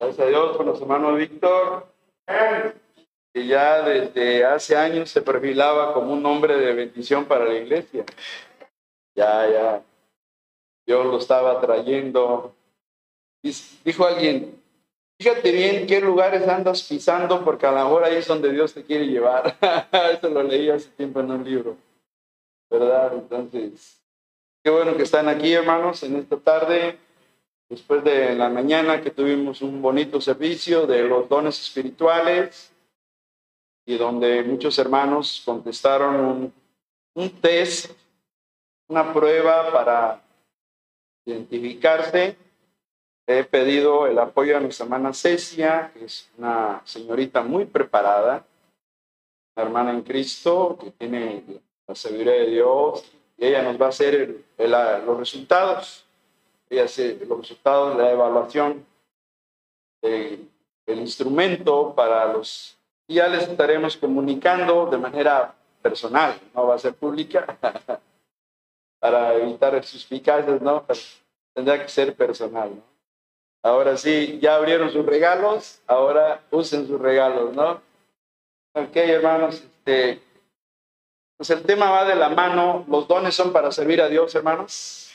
Gracias a Dios por nuestro hermano Víctor, que ya desde hace años se perfilaba como un hombre de bendición para la iglesia. Ya, ya. Dios lo estaba trayendo. Dijo alguien, fíjate bien qué lugares andas pisando, porque a lo mejor ahí es donde Dios te quiere llevar. Eso lo leí hace tiempo en un libro. ¿Verdad? Entonces, qué bueno que están aquí, hermanos, en esta tarde después de la mañana que tuvimos un bonito servicio de los dones espirituales y donde muchos hermanos contestaron un, test, una prueba para identificarse. He pedido el apoyo a nuestra hermana Cecia, que es una señorita muy preparada, una hermana en Cristo que tiene la sabiduría de Dios y ella nos va a hacer los resultados y hace los resultados la evaluación del instrumento para los... Y ya les estaremos comunicando de manera personal, no va a ser pública, para evitar suspicacias, ¿no? tendrá que ser personal, ¿no? Ahora sí, ya abrieron sus regalos, ahora usen sus regalos, ¿no? Ok, hermanos, este, pues el tema va de la mano, los dones son para servir a Dios, hermanos.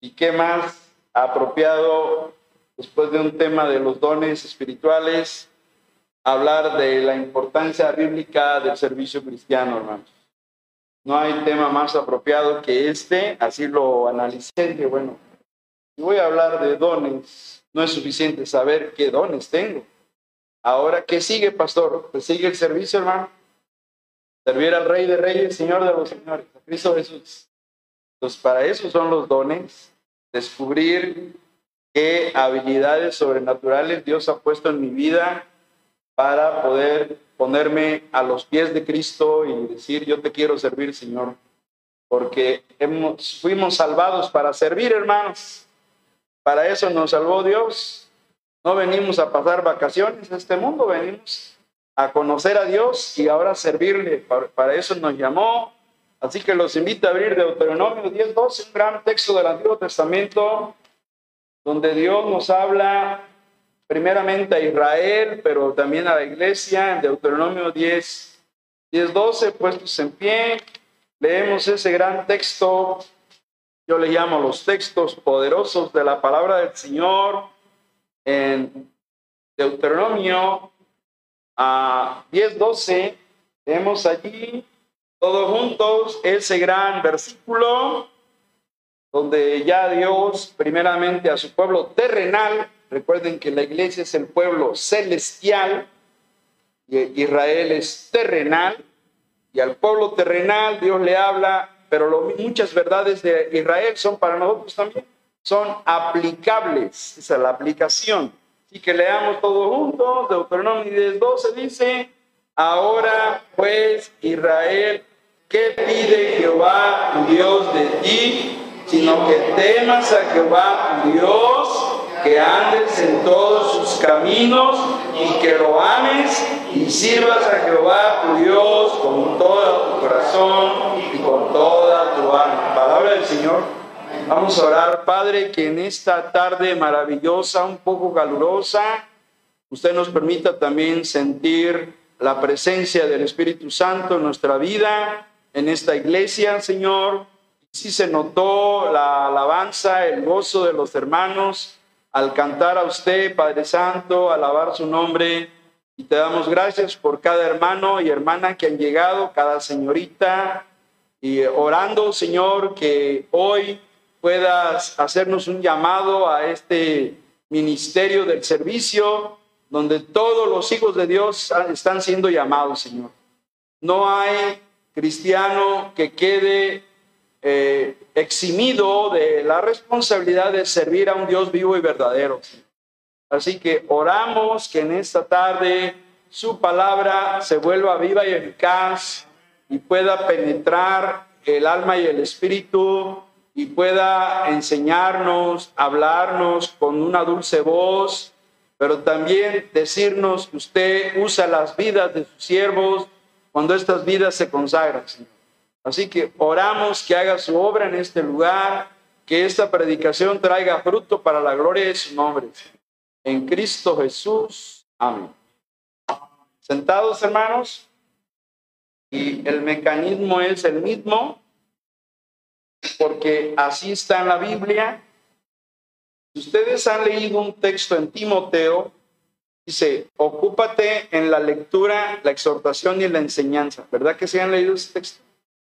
¿Y qué más apropiado después de un tema de los dones espirituales? Hablar de la importancia bíblica del servicio cristiano, hermanos. No hay tema más apropiado que este, así lo analicé, que bueno, si voy a hablar de dones, no es suficiente saber qué dones tengo. Ahora, ¿qué sigue, pastor? Pues sigue el servicio, hermano. Servir al Rey de Reyes, Señor de los Señores, a Cristo Jesús. Entonces, para eso son los dones, descubrir qué habilidades sobrenaturales Dios ha puesto en mi vida para poder ponerme a los pies de Cristo y decir, yo te quiero servir, Señor, porque hemos, fuimos salvados para servir, hermanos. Para eso nos salvó Dios. No venimos a pasar vacaciones a este mundo, venimos a conocer a Dios y ahora servirle. para eso nos llamó, Así que los invito a abrir Deuteronomio 10.12, un gran texto del Antiguo Testamento, donde Dios nos habla primeramente a Israel, pero también a la iglesia, en Deuteronomio 10, 10.12, puestos en pie, leemos ese gran texto, yo le llamo los textos poderosos de la palabra del Señor, en Deuteronomio a 10.12, leemos allí todos juntos ese gran versículo donde ya Dios primeramente a su pueblo terrenal, recuerden que la iglesia es el pueblo celestial, y Israel es terrenal, y al pueblo terrenal Dios le habla, pero muchas verdades de Israel son para nosotros también, son aplicables, es la aplicación. Así que leamos todos juntos, Deuteronomio 10, 12 dice, ahora pues Israel ¿Qué pide Jehová tu Dios de ti? Sino que temas a Jehová tu Dios, que andes en todos sus caminos y que lo ames y sirvas a Jehová tu Dios con todo tu corazón y con toda tu alma. Palabra del Señor. Vamos a orar, Padre, que en esta tarde maravillosa, un poco calurosa, usted nos permita también sentir la presencia del Espíritu Santo en nuestra vida en esta iglesia, Señor. Sí se notó la alabanza, el gozo de los hermanos al cantar a usted, Padre Santo, alabar su nombre. Y te damos gracias por cada hermano y hermana que han llegado, cada señorita. Y orando, Señor, que hoy puedas hacernos un llamado a este ministerio del servicio, donde todos los hijos de Dios están siendo llamados, Señor. No hay cristiano que quede eh, eximido de la responsabilidad de servir a un Dios vivo y verdadero. Así que oramos que en esta tarde su palabra se vuelva viva y eficaz y pueda penetrar el alma y el espíritu y pueda enseñarnos, hablarnos con una dulce voz, pero también decirnos que usted usa las vidas de sus siervos cuando estas vidas se consagran, Así que oramos que haga su obra en este lugar, que esta predicación traiga fruto para la gloria de su nombre. en Cristo Jesús. Amén. Sentados, hermanos, y el mecanismo es el mismo, porque así está en la Biblia. Ustedes han leído un texto en Timoteo, dice, ocúpate en la lectura, la exhortación y la enseñanza. ¿Verdad que se han leído ese texto?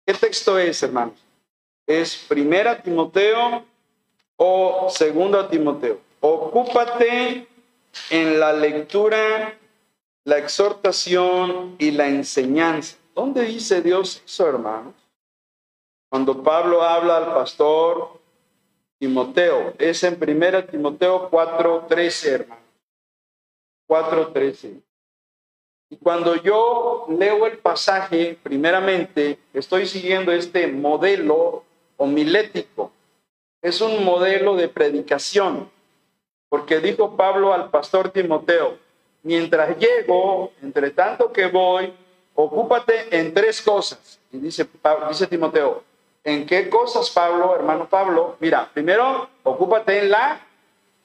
¿Qué texto es, hermanos? ¿Es primera Timoteo o segunda Timoteo? Ocúpate en la lectura, la exhortación y la enseñanza. ¿Dónde dice Dios eso, hermanos? Cuando Pablo habla al pastor Timoteo, es en primera Timoteo 4:13, hermanos. 4:13. Y cuando yo leo el pasaje, primeramente, estoy siguiendo este modelo homilético. Es un modelo de predicación, porque dijo Pablo al pastor Timoteo, mientras llego, entre tanto que voy, ocúpate en tres cosas. Y dice, dice Timoteo, ¿en qué cosas, Pablo, hermano Pablo? Mira, primero, ocúpate en la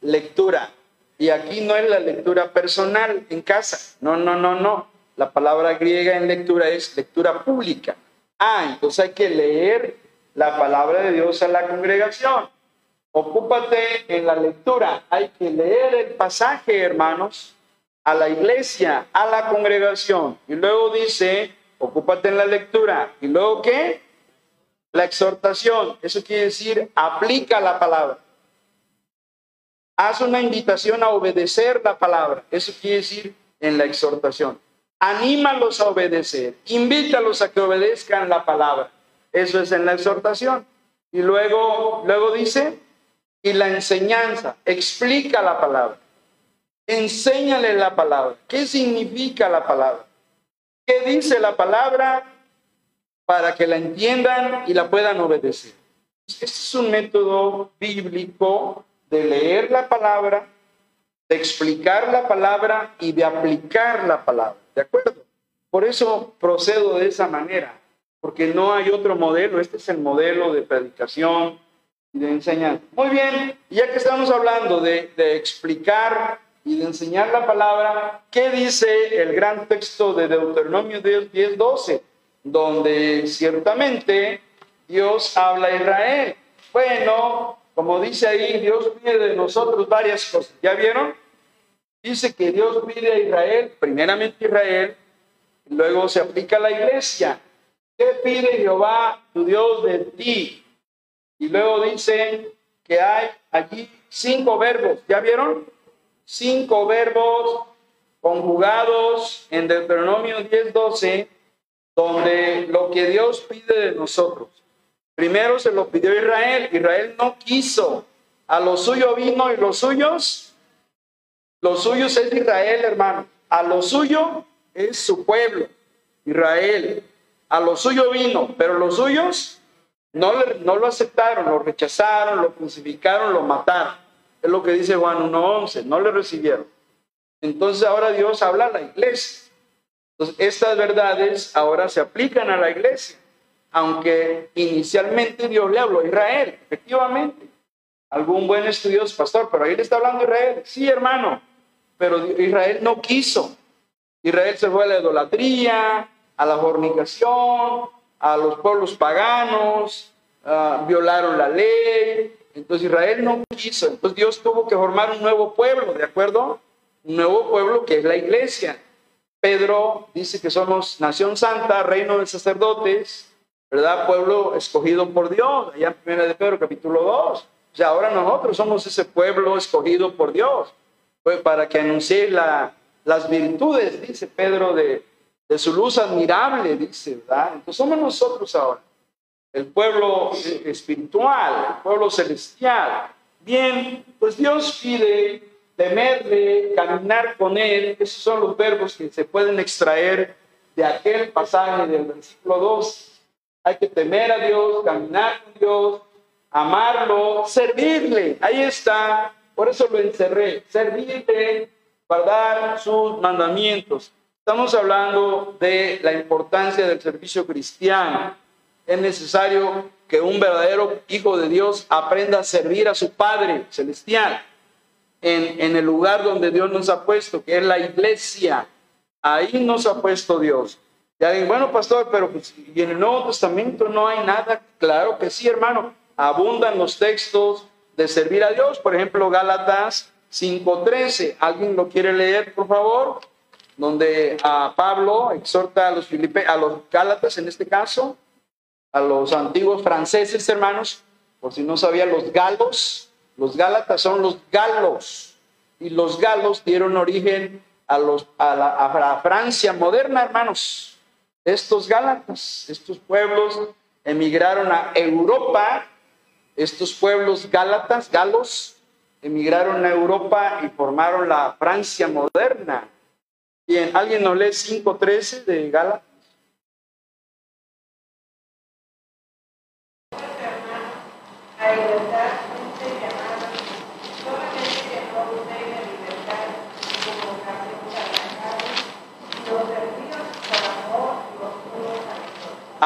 lectura. Y aquí no es la lectura personal en casa. No, no, no, no. La palabra griega en lectura es lectura pública. Ah, entonces hay que leer la palabra de Dios a la congregación. Ocúpate en la lectura. Hay que leer el pasaje, hermanos, a la iglesia, a la congregación. Y luego dice, ocúpate en la lectura. ¿Y luego qué? La exhortación. Eso quiere decir, aplica la palabra. Haz una invitación a obedecer la palabra. Eso quiere decir en la exhortación. Anímalos a obedecer. Invítalos a que obedezcan la palabra. Eso es en la exhortación. Y luego, luego dice, y la enseñanza. Explica la palabra. Enséñale la palabra. ¿Qué significa la palabra? ¿Qué dice la palabra para que la entiendan y la puedan obedecer? Este es un método bíblico de leer la palabra, de explicar la palabra y de aplicar la palabra. ¿De acuerdo? Por eso procedo de esa manera, porque no hay otro modelo. Este es el modelo de predicación y de enseñanza. Muy bien, ya que estamos hablando de, de explicar y de enseñar la palabra, ¿qué dice el gran texto de Deuteronomio 10, 12? Donde ciertamente Dios habla a Israel. Bueno, como dice ahí, Dios pide de nosotros varias cosas. ¿Ya vieron? Dice que Dios pide a Israel, primeramente Israel, y luego se aplica a la iglesia. ¿Qué pide Jehová, tu Dios, de ti? Y luego dice que hay allí cinco verbos. ¿Ya vieron? Cinco verbos conjugados en Deuteronomio 10:12, donde lo que Dios pide de nosotros Primero se lo pidió Israel. Israel no quiso. A lo suyo vino y los suyos, los suyos es Israel, hermano. A lo suyo es su pueblo, Israel. A lo suyo vino, pero los suyos no, no lo aceptaron, lo rechazaron, lo crucificaron, lo mataron. Es lo que dice Juan 1.11, no le recibieron. Entonces ahora Dios habla a la iglesia. Estas verdades ahora se aplican a la iglesia aunque inicialmente Dios le habló a Israel, efectivamente. Algún buen estudioso, pastor, pero ahí le está hablando a Israel. Sí, hermano, pero Israel no quiso. Israel se fue a la idolatría, a la fornicación, a los pueblos paganos, ah, violaron la ley. Entonces Israel no quiso. Entonces Dios tuvo que formar un nuevo pueblo, ¿de acuerdo? Un nuevo pueblo que es la iglesia. Pedro dice que somos nación santa, reino de sacerdotes, ¿verdad? Pueblo escogido por Dios, allá en 1 de Pedro capítulo 2. O sea, ahora nosotros somos ese pueblo escogido por Dios, pues para que anuncie la, las virtudes, dice Pedro, de, de su luz admirable, dice, ¿verdad? Entonces somos nosotros ahora, el pueblo espiritual, el pueblo celestial. Bien, pues Dios pide temerle, caminar con Él, esos son los verbos que se pueden extraer de aquel pasaje del versículo 2 hay que temer a Dios, caminar con Dios, amarlo, servirle. Ahí está. Por eso lo encerré. Servirle, guardar sus mandamientos. Estamos hablando de la importancia del servicio cristiano. Es necesario que un verdadero hijo de Dios aprenda a servir a su Padre celestial. en, en el lugar donde Dios nos ha puesto, que es la iglesia. Ahí nos ha puesto Dios. Ya digo, bueno, pastor, pero pues, ¿y en el Nuevo Testamento no hay nada? Claro que sí, hermano. Abundan los textos de servir a Dios. Por ejemplo, Gálatas 5.13. ¿Alguien lo quiere leer, por favor? Donde a Pablo exhorta a los, Filipe, a los Gálatas, en este caso, a los antiguos franceses, hermanos, por si no sabía, los galos. Los Gálatas son los galos. Y los galos dieron origen a, los, a la Francia moderna, hermanos estos Gálatas, estos pueblos emigraron a Europa, estos pueblos gálatas, galos, emigraron a Europa y formaron la Francia moderna. Bien, ¿alguien nos lee 5.13 de Gálatas?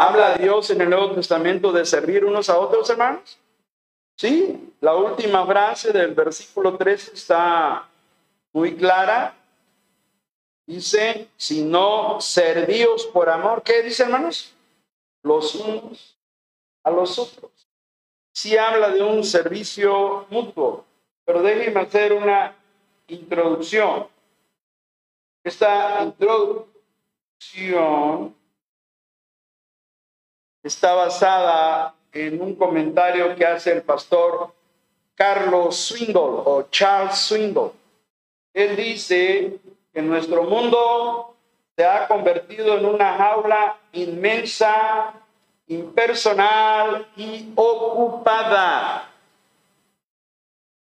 ¿Habla Dios en el Nuevo Testamento de servir unos a otros, hermanos? Sí, la última frase del versículo 3 está muy clara. Dice, si no servíos por amor, ¿qué dice, hermanos? Los unos a los otros. Sí habla de un servicio mutuo, pero déjenme hacer una introducción. Esta introducción está basada en un comentario que hace el pastor Carlos Swingle o Charles Swingle. Él dice que nuestro mundo se ha convertido en una jaula inmensa, impersonal y ocupada.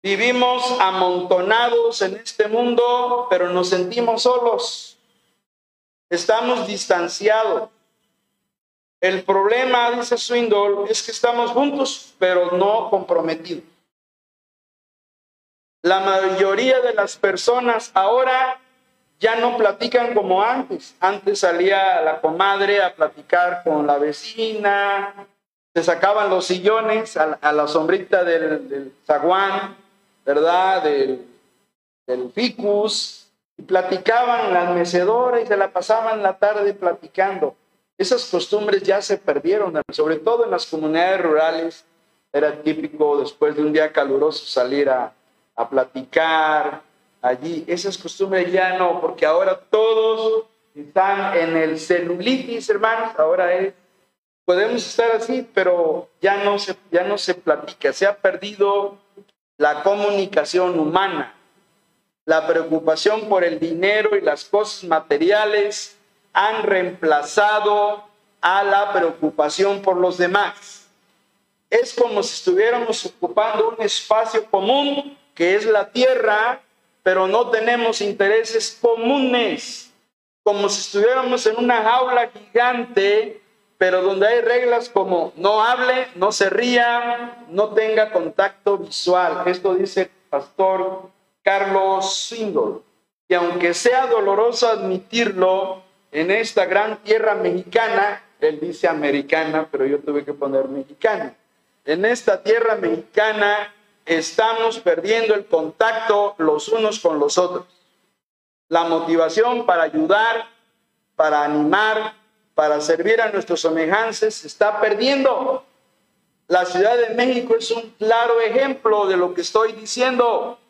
Vivimos amontonados en este mundo, pero nos sentimos solos. Estamos distanciados. El problema, dice Swindoll, es que estamos juntos, pero no comprometidos. La mayoría de las personas ahora ya no platican como antes. Antes salía la comadre a platicar con la vecina, se sacaban los sillones a, la sombrita del, zaguán, ¿verdad? Del, del ficus, y platicaban las mecedoras y se la pasaban la tarde platicando. Esas costumbres ya se perdieron, sobre todo en las comunidades rurales. Era típico después de un día caluroso salir a, platicar allí. Esas costumbres ya no, porque ahora todos están en el celulitis, hermanos. Ahora es, podemos estar así, pero ya no se, ya no se platica. Se ha perdido la comunicación humana, la preocupación por el dinero y las cosas materiales han reemplazado a la preocupación por los demás. Es como si estuviéramos ocupando un espacio común que es la tierra, pero no tenemos intereses comunes, como si estuviéramos en una jaula gigante, pero donde hay reglas como no hable, no se ría, no tenga contacto visual. Esto dice el pastor Carlos Sindor. Y aunque sea doloroso admitirlo, en esta gran tierra mexicana, él dice americana, pero yo tuve que poner mexicana. En esta tierra mexicana estamos perdiendo el contacto los unos con los otros. La motivación para ayudar, para animar, para servir a nuestros semejantes se está perdiendo. La Ciudad de México es un claro ejemplo de lo que estoy diciendo.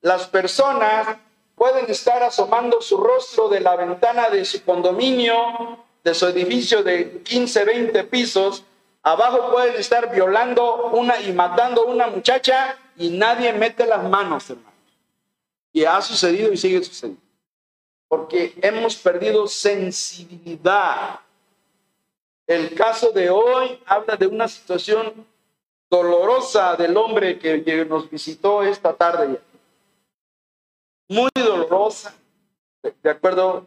Las personas pueden estar asomando su rostro de la ventana de su condominio, de su edificio de 15, 20 pisos. Abajo pueden estar violando una y matando una muchacha y nadie mete las manos, hermano. Y ha sucedido y sigue sucediendo. Porque hemos perdido sensibilidad. El caso de hoy habla de una situación dolorosa del hombre que nos visitó esta tarde muy dolorosa, de acuerdo,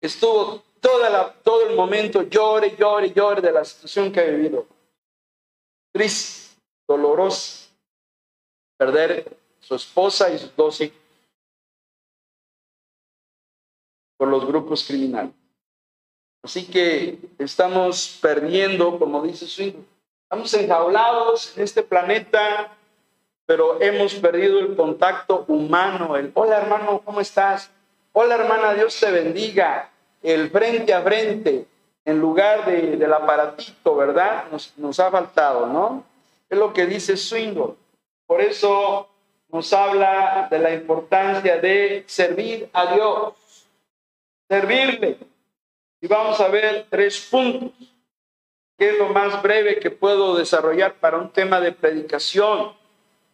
estuvo toda la, todo el momento llore, llore, llore de la situación que ha vivido. Triste, dolorosa, perder su esposa y sus dos hijos por los grupos criminales. Así que estamos perdiendo, como dice su hijo, estamos enjaulados en este planeta pero hemos perdido el contacto humano, el hola hermano, ¿cómo estás? Hola hermana, Dios te bendiga, el frente a frente, en lugar de, del aparatito, ¿verdad? Nos, ha faltado, ¿no? Es lo que dice Swingle. Por eso nos habla de la importancia de servir a Dios, servirle. Y vamos a ver tres puntos, que es lo más breve que puedo desarrollar para un tema de predicación.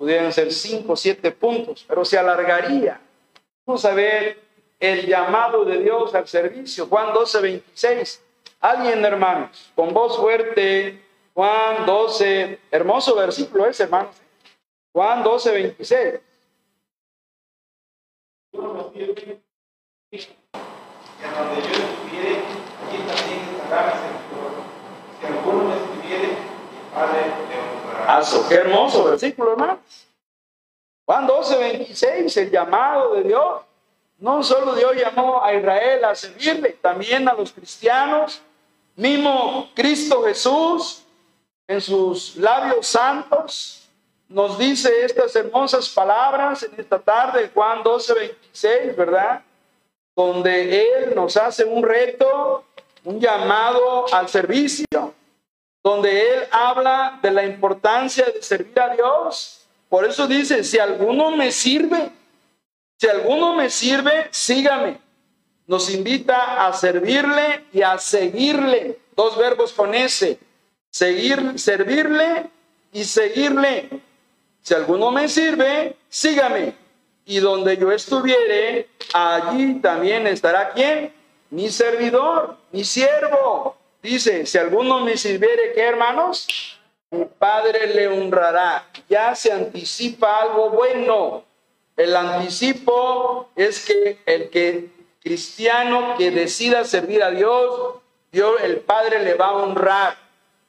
Pudieran ser cinco o siete puntos, pero se alargaría. Vamos a ver el llamado de Dios al servicio. Juan 12, 26. Alguien, hermanos, con voz fuerte, Juan 12, hermoso versículo ese, hermanos. Juan 12, 26. Y a donde yo estuviere, allí también estará mi servidor. Si alguno me escribiere, mi Padre qué hermoso versículo, hermanos. Juan 12, 26, el llamado de Dios. No solo Dios llamó a Israel a servirle, también a los cristianos. Mismo Cristo Jesús, en sus labios santos, nos dice estas hermosas palabras en esta tarde, Juan 12, 26, ¿verdad? Donde Él nos hace un reto, un llamado al servicio, donde Él habla de la importancia de servir a Dios. Por eso dice, si alguno me sirve, si alguno me sirve, sígame. Nos invita a servirle y a seguirle. Dos verbos con ese. Seguir, servirle y seguirle. Si alguno me sirve, sígame. Y donde yo estuviere, allí también estará quién? Mi servidor, mi siervo. Dice, si alguno me sirviere, ¿qué hermanos? Mi Padre le honrará. Ya se anticipa algo bueno. El anticipo es que el que cristiano que decida servir a Dios, Dios, el Padre le va a honrar,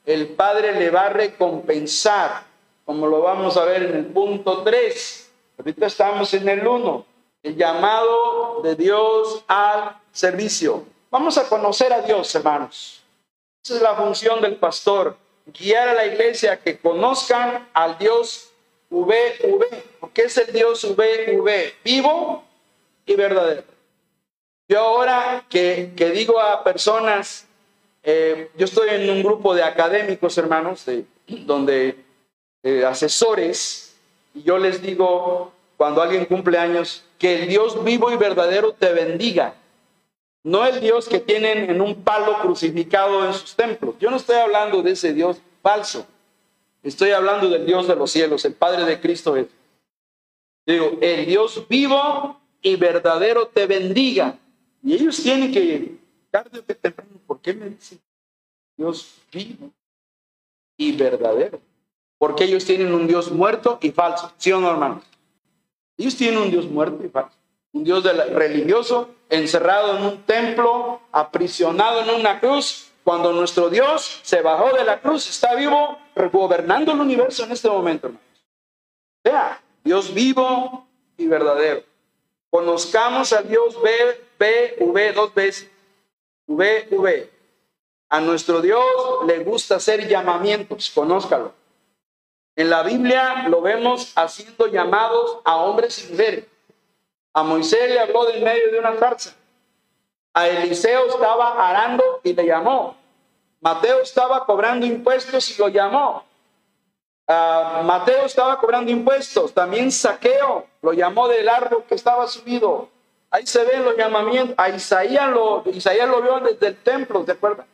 el Padre le va a recompensar, como lo vamos a ver en el punto 3. Ahorita estamos en el 1, el llamado de Dios al servicio. Vamos a conocer a Dios, hermanos. Esa es la función del pastor, guiar a la iglesia que conozcan al Dios VV, porque es el Dios VV, vivo y verdadero. Yo ahora que, que digo a personas, eh, yo estoy en un grupo de académicos, hermanos, de, donde eh, asesores, y yo les digo, cuando alguien cumple años, que el Dios vivo y verdadero te bendiga. No el Dios que tienen en un palo crucificado en sus templos. Yo no estoy hablando de ese Dios falso. Estoy hablando del Dios de los cielos, el Padre de Cristo. Jesús. Digo, el Dios vivo y verdadero te bendiga. Y ellos tienen que, tarde o temprano, ¿por qué me dicen Dios vivo y verdadero? Porque ellos tienen un Dios muerto y falso, ¿sí o no, hermanos? Ellos tienen un Dios muerto y falso. Un Dios religioso encerrado en un templo, aprisionado en una cruz, cuando nuestro Dios se bajó de la cruz, está vivo, gobernando el universo en este momento, hermanos. O sea, Dios vivo y verdadero. Conozcamos a Dios V, V, V, dos veces. V, V. A nuestro Dios le gusta hacer llamamientos, conózcalo. En la Biblia lo vemos haciendo llamados a hombres y mujeres. A Moisés le habló del medio de una zarza. A Eliseo estaba arando y le llamó. Mateo estaba cobrando impuestos y lo llamó. Mateo estaba cobrando impuestos. También Saqueo lo llamó del árbol que estaba subido. Ahí se ven los llamamientos. A Isaías lo, Isaías lo vio desde el templo, ¿se acuerdan?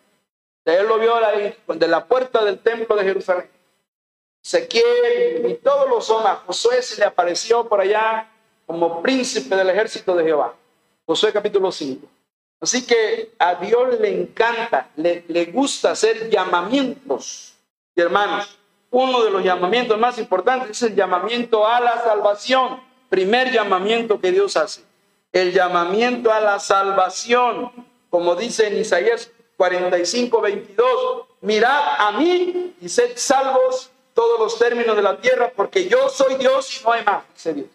Él lo vio de la puerta del templo de Jerusalén. Ezequiel y todos los hombres. Josué se le apareció por allá como príncipe del ejército de Jehová. Josué capítulo 5. Así que a Dios le encanta, le, le gusta hacer llamamientos. Y hermanos, uno de los llamamientos más importantes es el llamamiento a la salvación. Primer llamamiento que Dios hace. El llamamiento a la salvación. Como dice en Isaías 45, 22. Mirad a mí y sed salvos todos los términos de la tierra, porque yo soy Dios y no hay más, dice Dios.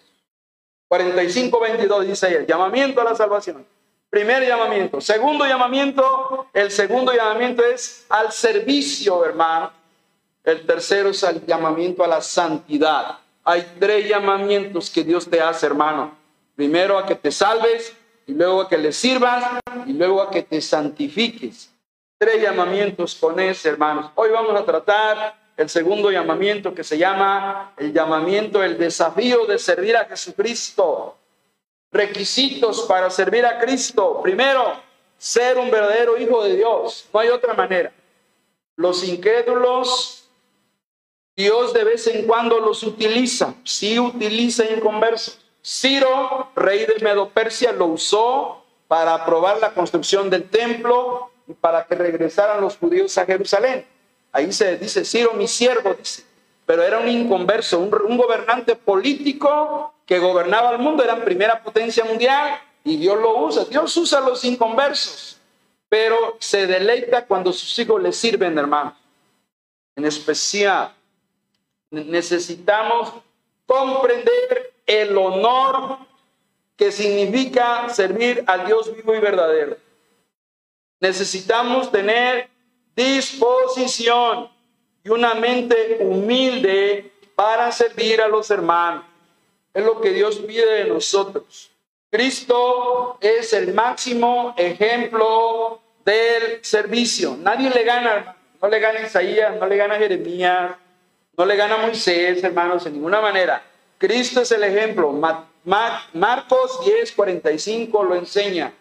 45, 22 dice el llamamiento a la salvación. Primer llamamiento. Segundo llamamiento, el segundo llamamiento es al servicio, hermano. El tercero es el llamamiento a la santidad. Hay tres llamamientos que Dios te hace, hermano. Primero a que te salves, y luego a que le sirvas, y luego a que te santifiques. Tres llamamientos con ese, hermanos. Hoy vamos a tratar el segundo llamamiento que se llama el llamamiento, el desafío de servir a Jesucristo. Requisitos para servir a Cristo. Primero, ser un verdadero hijo de Dios. No hay otra manera. Los incrédulos, Dios de vez en cuando los utiliza. Sí utiliza inconversos. Ciro, rey de Medo-Persia, lo usó para aprobar la construcción del templo y para que regresaran los judíos a Jerusalén. Ahí se dice, Ciro, mi siervo, dice. Pero era un inconverso, un, gobernante político que gobernaba el mundo, era primera potencia mundial y Dios lo usa. Dios usa los inconversos, pero se deleita cuando sus hijos le sirven, hermano. En especial, necesitamos comprender el honor que significa servir al Dios vivo y verdadero. Necesitamos tener disposición y una mente humilde para servir a los hermanos. Es lo que Dios pide de nosotros. Cristo es el máximo ejemplo del servicio. Nadie le gana, no le gana Isaías, no le gana Jeremías, no le gana Moisés, hermanos, en ninguna manera. Cristo es el ejemplo. Marcos 10, 45 lo enseña.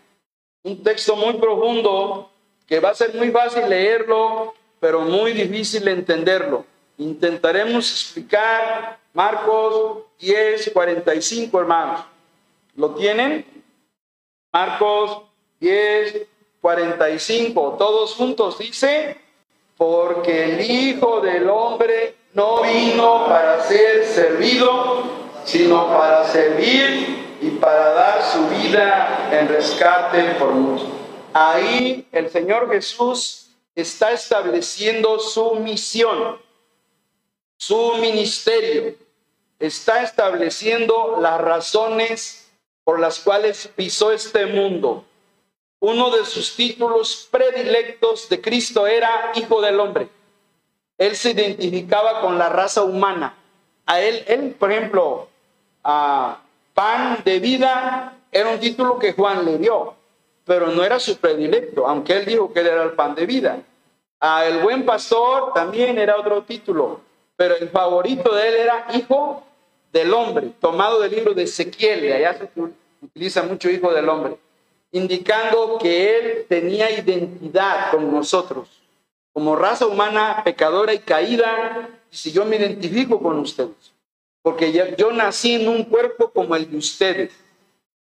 Un texto muy profundo que va a ser muy fácil leerlo, pero muy difícil entenderlo. Intentaremos explicar Marcos 10, 45, hermanos. ¿Lo tienen? Marcos 10, 45. Todos juntos dice, porque el Hijo del Hombre no vino para ser servido, sino para servir y para dar su vida en rescate por muchos. Ahí el Señor Jesús está estableciendo su misión, su ministerio, está estableciendo las razones por las cuales pisó este mundo. Uno de sus títulos predilectos de Cristo era Hijo del Hombre. Él se identificaba con la raza humana. A él, él por ejemplo, a pan de vida era un título que Juan le dio pero no era su predilecto, aunque él dijo que él era el pan de vida. A el buen pastor también era otro título, pero el favorito de él era hijo del hombre, tomado del libro de Ezequiel, de allá se utiliza mucho hijo del hombre, indicando que él tenía identidad con nosotros, como raza humana pecadora y caída, y si yo me identifico con ustedes, porque yo nací en un cuerpo como el de ustedes,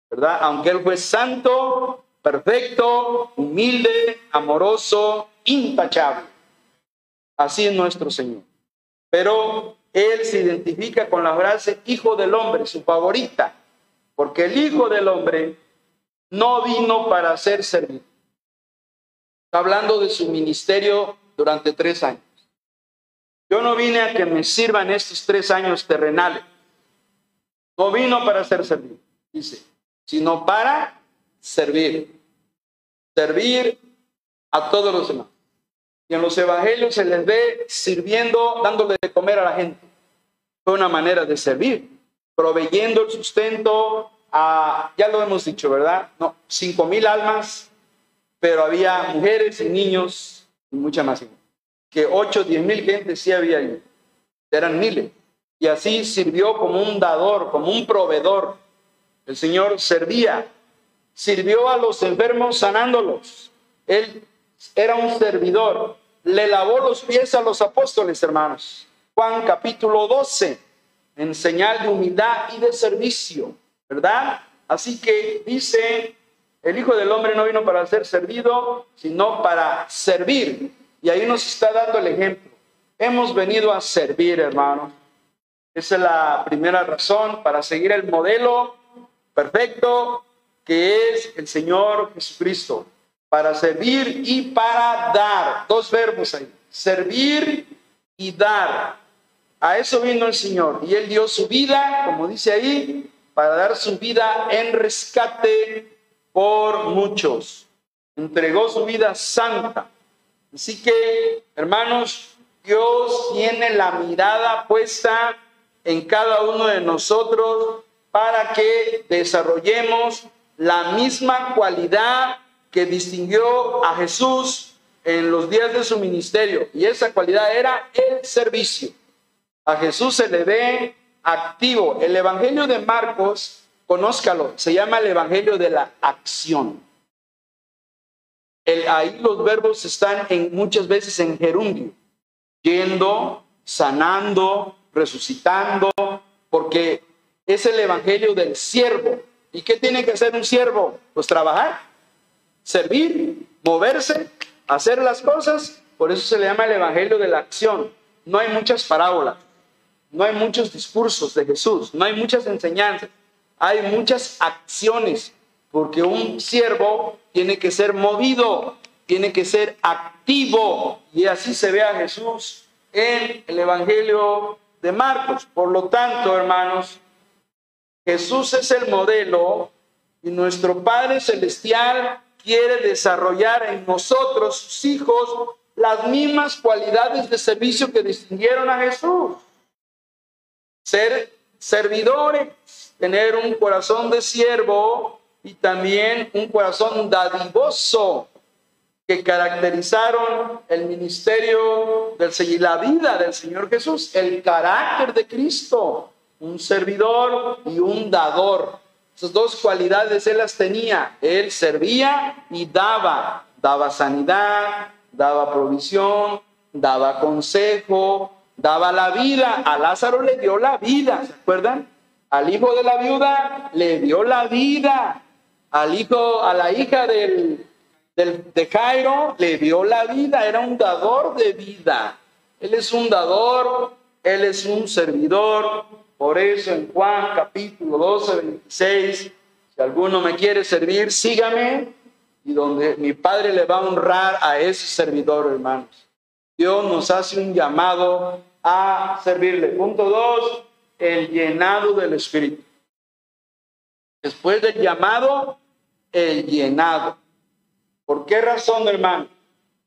¿verdad? Aunque él fue santo, perfecto, humilde, amoroso, intachable. Así es nuestro Señor. Pero Él se identifica con la frase Hijo del Hombre, su favorita, porque el Hijo del Hombre no vino para ser servido. Está hablando de su ministerio durante tres años. Yo no vine a que me sirvan estos tres años terrenales. No vino para ser servido, dice, sino para servir. Servir a todos los demás. Y en los evangelios se les ve sirviendo, dándole de comer a la gente. Fue una manera de servir, proveyendo el sustento a, ya lo hemos dicho, ¿verdad? No, cinco mil almas, pero había mujeres y niños y mucha más. Que ocho, diez mil gente sí había ahí. Eran miles. Y así sirvió como un dador, como un proveedor. El Señor servía sirvió a los enfermos sanándolos. Él era un servidor. Le lavó los pies a los apóstoles, hermanos. Juan capítulo 12, en señal de humildad y de servicio, ¿verdad? Así que dice, el Hijo del Hombre no vino para ser servido, sino para servir. Y ahí nos está dando el ejemplo. Hemos venido a servir, hermanos. Esa es la primera razón para seguir el modelo perfecto que es el Señor Jesucristo, para servir y para dar. Dos verbos ahí, servir y dar. A eso vino el Señor. Y Él dio su vida, como dice ahí, para dar su vida en rescate por muchos. Entregó su vida santa. Así que, hermanos, Dios tiene la mirada puesta en cada uno de nosotros para que desarrollemos la misma cualidad que distinguió a Jesús en los días de su ministerio. Y esa cualidad era el servicio. A Jesús se le ve activo. El Evangelio de Marcos, conózcalo, se llama el Evangelio de la acción. ahí los verbos están en, muchas veces en gerundio, yendo, sanando, resucitando, porque es el evangelio del siervo. ¿Y qué tiene que hacer un siervo? Pues trabajar, servir, moverse, hacer las cosas. Por eso se le llama el evangelio de la acción. No hay muchas parábolas, no hay muchos discursos de Jesús, no hay muchas enseñanzas, hay muchas acciones, porque un siervo tiene que ser movido, tiene que ser activo. Y así se ve a Jesús en el evangelio de Marcos. Por lo tanto, hermanos, Jesús es el modelo y nuestro Padre Celestial quiere desarrollar en nosotros, sus hijos, las mismas cualidades de servicio que distinguieron a Jesús. Ser servidores, tener un corazón de siervo y también un corazón dadivoso que caracterizaron el ministerio del la vida del Señor Jesús, el carácter de Cristo un servidor y un dador. Esas dos cualidades él las tenía. Él servía y daba. Daba sanidad, daba provisión, daba consejo, daba la vida. A Lázaro le dio la vida, ¿se acuerdan? Al hijo de la viuda le dio la vida. Al hijo, a la hija del, de Jairo le dio la vida. Era un dador de vida. Él es un dador, él es un servidor, por eso en Juan capítulo 12, 26, si alguno me quiere servir, sígame y donde mi Padre le va a honrar a ese servidor, hermanos. Dios nos hace un llamado a servirle. Punto dos, el llenado del Espíritu. Después del llamado, el llenado. ¿Por qué razón, hermano?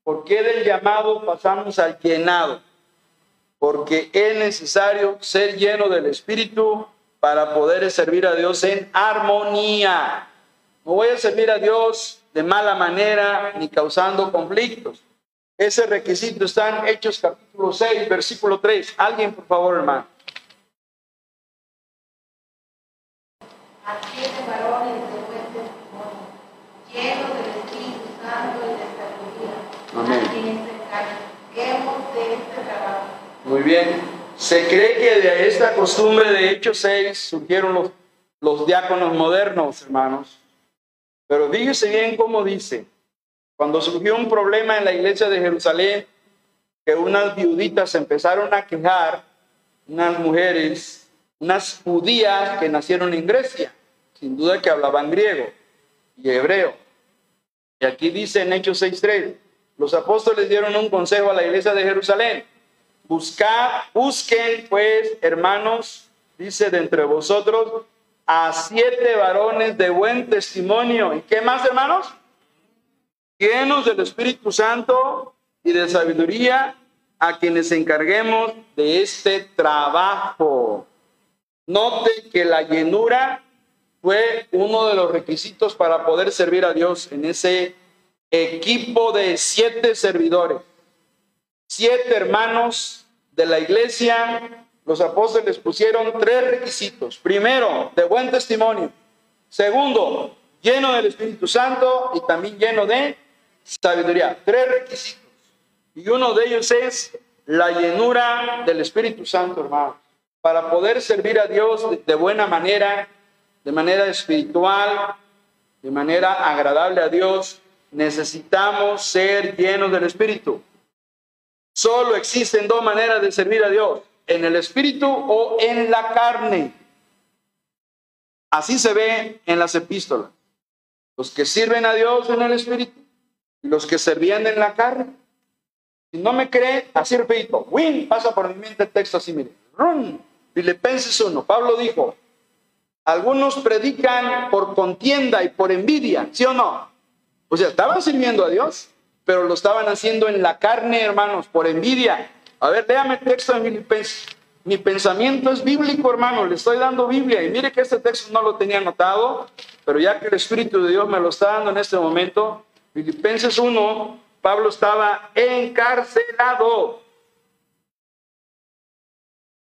¿Por qué del llamado pasamos al llenado? Porque es necesario ser lleno del Espíritu para poder servir a Dios en armonía. No voy a servir a Dios de mala manera ni causando conflictos. Ese requisito está en Hechos capítulo 6, versículo 3. Alguien, por favor, hermano. Así es, varones de buen testimonio, llenos del Espíritu Santo y de sabiduría. Amén. Hemos de este trabajo muy bien. Se cree que de esta costumbre de Hechos 6 surgieron los, los diáconos modernos, hermanos. Pero fíjese bien cómo dice. Cuando surgió un problema en la iglesia de Jerusalén, que unas viuditas empezaron a quejar, unas mujeres, unas judías que nacieron en Grecia, sin duda que hablaban griego y hebreo. Y aquí dice en Hechos 6.3, los apóstoles dieron un consejo a la iglesia de Jerusalén Buscad, busquen pues, hermanos, dice de entre vosotros, a siete varones de buen testimonio. ¿Y qué más, hermanos? Llenos del Espíritu Santo y de sabiduría, a quienes encarguemos de este trabajo. Note que la llenura fue uno de los requisitos para poder servir a Dios en ese equipo de siete servidores siete hermanos de la iglesia, los apóstoles pusieron tres requisitos. Primero, de buen testimonio. Segundo, lleno del Espíritu Santo y también lleno de sabiduría. Tres requisitos. Y uno de ellos es la llenura del Espíritu Santo, hermano. Para poder servir a Dios de buena manera, de manera espiritual, de manera agradable a Dios, necesitamos ser llenos del Espíritu. Solo existen dos maneras de servir a Dios, en el espíritu o en la carne. Así se ve en las epístolas. Los que sirven a Dios en el espíritu y los que servían en la carne. Si no me cree, así repito. Win, pasa por mi mente el texto así, mire. Run, Filipenses 1. Pablo dijo, algunos predican por contienda y por envidia, ¿sí o no? O sea, estaban sirviendo a Dios, pero lo estaban haciendo en la carne, hermanos, por envidia. A ver, déjame el texto de Filipenses. mi pensamiento es bíblico, hermano, le estoy dando Biblia. Y mire que este texto no lo tenía anotado, pero ya que el Espíritu de Dios me lo está dando en este momento, Filipenses 1, Pablo estaba encarcelado.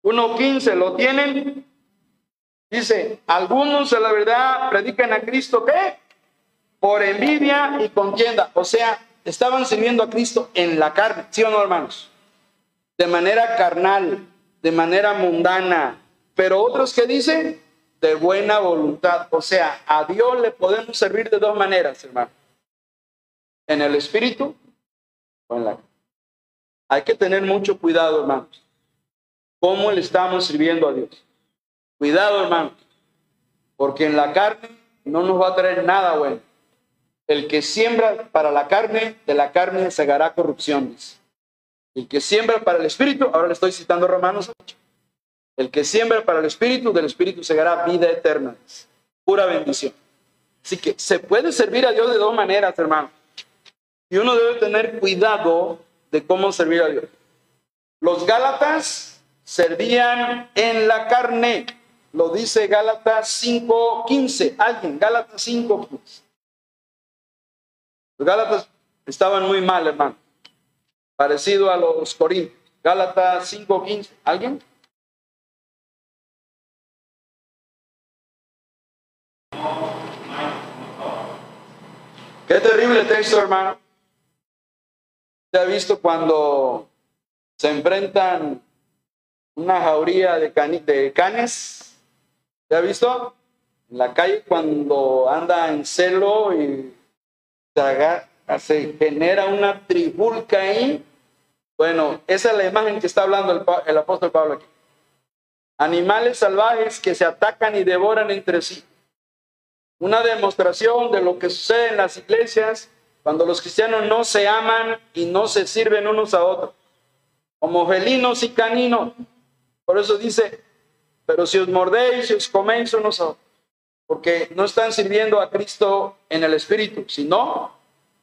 1.15, ¿lo tienen? Dice, algunos a la verdad predican a Cristo, ¿qué? Por envidia y contienda. O sea, estaban sirviendo a Cristo en la carne, ¿sí o no, hermanos? De manera carnal, de manera mundana. Pero otros que dicen, de buena voluntad. O sea, a Dios le podemos servir de dos maneras, hermano. En el espíritu o en la carne. Hay que tener mucho cuidado, hermanos. ¿Cómo le estamos sirviendo a Dios? Cuidado, hermano, porque en la carne no nos va a traer nada bueno. El que siembra para la carne, de la carne segará corrupción. El que siembra para el espíritu, ahora le estoy citando Romanos 8. El que siembra para el espíritu, del espíritu segará vida eterna. Pura bendición. Así que se puede servir a Dios de dos maneras, hermano. Y uno debe tener cuidado de cómo servir a Dios. Los Gálatas servían en la carne. Lo dice Gálatas 5.15. Alguien, Gálatas 5.15. Los Gálatas estaban muy mal, hermano. Parecido a los Corintios. Gálatas 5.15. ¿Alguien? Qué terrible texto, hermano. ¿Se ha visto cuando se enfrentan una jauría de, de canes? ¿Se ha visto? En la calle cuando anda en celo y se genera una tribulca ahí. Bueno, esa es la imagen que está hablando el, apóstol Pablo aquí. Animales salvajes que se atacan y devoran entre sí. Una demostración de lo que sucede en las iglesias cuando los cristianos no se aman y no se sirven unos a otros, como felinos y caninos. Por eso dice, pero si os mordéis y os coméis unos a otros, porque no están sirviendo a Cristo en el Espíritu, sino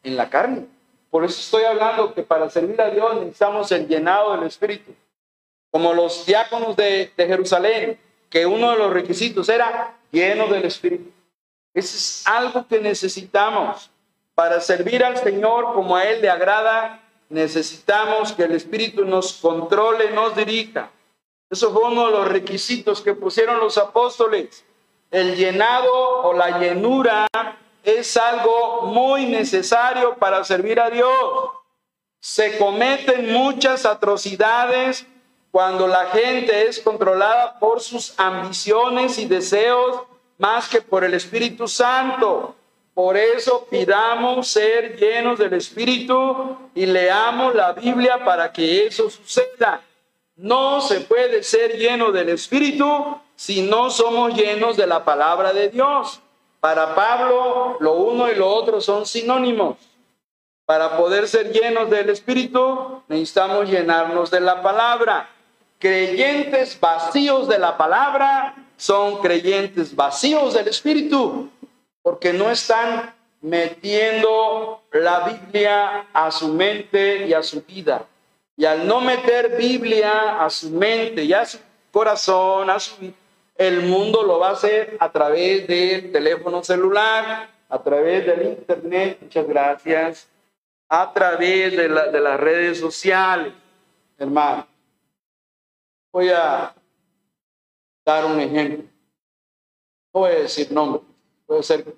en la carne. Por eso estoy hablando que para servir a Dios necesitamos el llenado del Espíritu. Como los diáconos de, de Jerusalén, que uno de los requisitos era lleno del Espíritu. Eso es algo que necesitamos. Para servir al Señor como a Él le agrada, necesitamos que el Espíritu nos controle, nos dirija. Eso fue uno de los requisitos que pusieron los apóstoles. El llenado o la llenura es algo muy necesario para servir a Dios. Se cometen muchas atrocidades cuando la gente es controlada por sus ambiciones y deseos más que por el Espíritu Santo. Por eso pidamos ser llenos del Espíritu y leamos la Biblia para que eso suceda. No se puede ser lleno del Espíritu si no somos llenos de la palabra de Dios. Para Pablo, lo uno y lo otro son sinónimos. Para poder ser llenos del Espíritu, necesitamos llenarnos de la palabra. Creyentes vacíos de la palabra son creyentes vacíos del Espíritu, porque no están metiendo la Biblia a su mente y a su vida. Y al no meter Biblia a su mente y a su corazón, a su el mundo lo va a hacer a través del teléfono celular, a través del internet, muchas gracias, a través de, de las redes sociales, hermano. Voy a dar un ejemplo. No voy a decir nombre, puede ser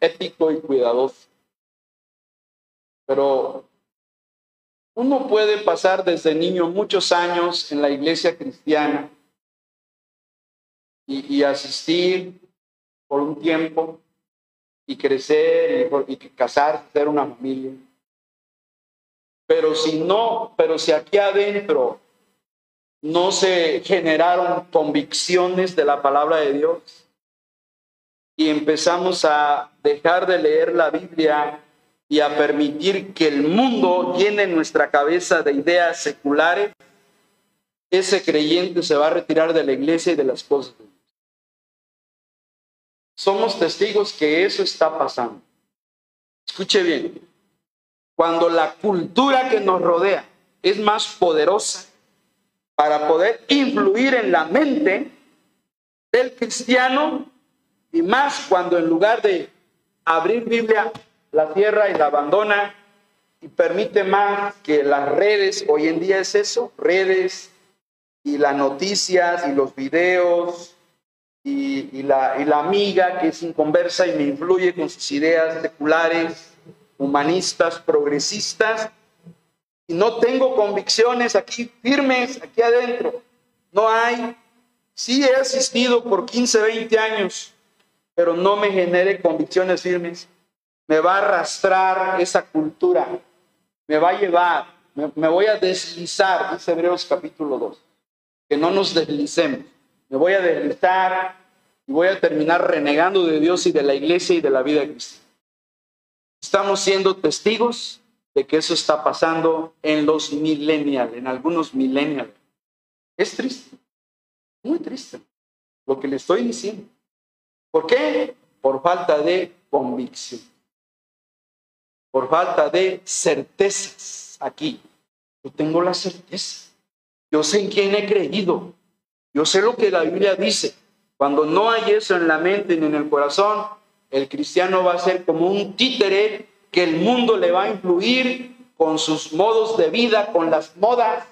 ético y cuidadoso. Pero uno puede pasar desde niño muchos años en la iglesia cristiana y, asistir por un tiempo y crecer y, y casarse, ser una familia. Pero si no, pero si aquí adentro no se generaron convicciones de la palabra de Dios y empezamos a dejar de leer la Biblia y a permitir que el mundo llene nuestra cabeza de ideas seculares, ese creyente se va a retirar de la iglesia y de las cosas de. Somos testigos que eso está pasando. Escuche bien, cuando la cultura que nos rodea es más poderosa para poder influir en la mente del cristiano y más cuando en lugar de abrir Biblia, la tierra y la abandona y permite más que las redes, hoy en día es eso, redes y las noticias y los videos y, la, y la amiga que es inconversa y me influye con sus ideas seculares, humanistas, progresistas, y no tengo convicciones aquí firmes, aquí adentro. No hay. Sí he asistido por 15, 20 años, pero no me genere convicciones firmes. Me va a arrastrar esa cultura, me va a llevar, me, me voy a deslizar, dice Hebreos capítulo 2, que no nos deslicemos. Me voy a deslizar y voy a terminar renegando de Dios y de la iglesia y de la vida cristiana. Estamos siendo testigos de que eso está pasando en los millennials, en algunos millennials. Es triste, muy triste lo que le estoy diciendo. ¿Por qué? Por falta de convicción, por falta de certezas aquí. Yo tengo la certeza. Yo sé en quién he creído. Yo sé lo que la Biblia dice. Cuando no hay eso en la mente ni en el corazón, el cristiano va a ser como un títere que el mundo le va a influir con sus modos de vida, con las modas,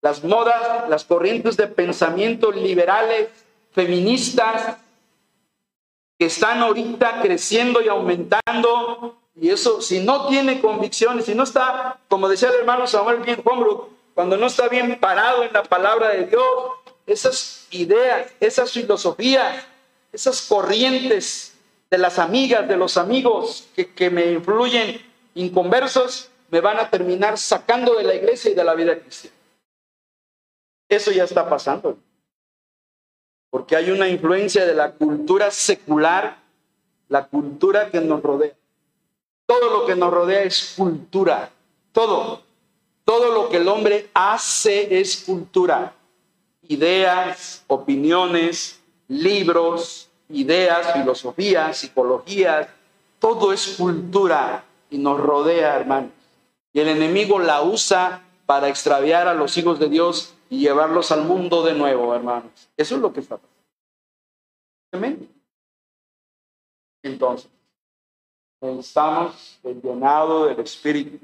las modas, las corrientes de pensamiento liberales, feministas, que están ahorita creciendo y aumentando. Y eso, si no tiene convicciones, si no está, como decía el hermano Samuel bien cuando no está bien parado en la palabra de Dios, esas ideas, esas filosofías, esas corrientes de las amigas, de los amigos que, me influyen inconversos, me van a terminar sacando de la iglesia y de la vida cristiana. Eso ya está pasando. Porque hay una influencia de la cultura secular, la cultura que nos rodea. Todo lo que nos rodea es cultura. Todo. Todo lo que el hombre hace es cultura ideas, opiniones, libros, ideas, filosofías, psicologías, todo es cultura y nos rodea, hermanos. Y el enemigo la usa para extraviar a los hijos de Dios y llevarlos al mundo de nuevo, hermanos. Eso es lo que está pasando. Amén. Entonces, necesitamos el llenado del Espíritu.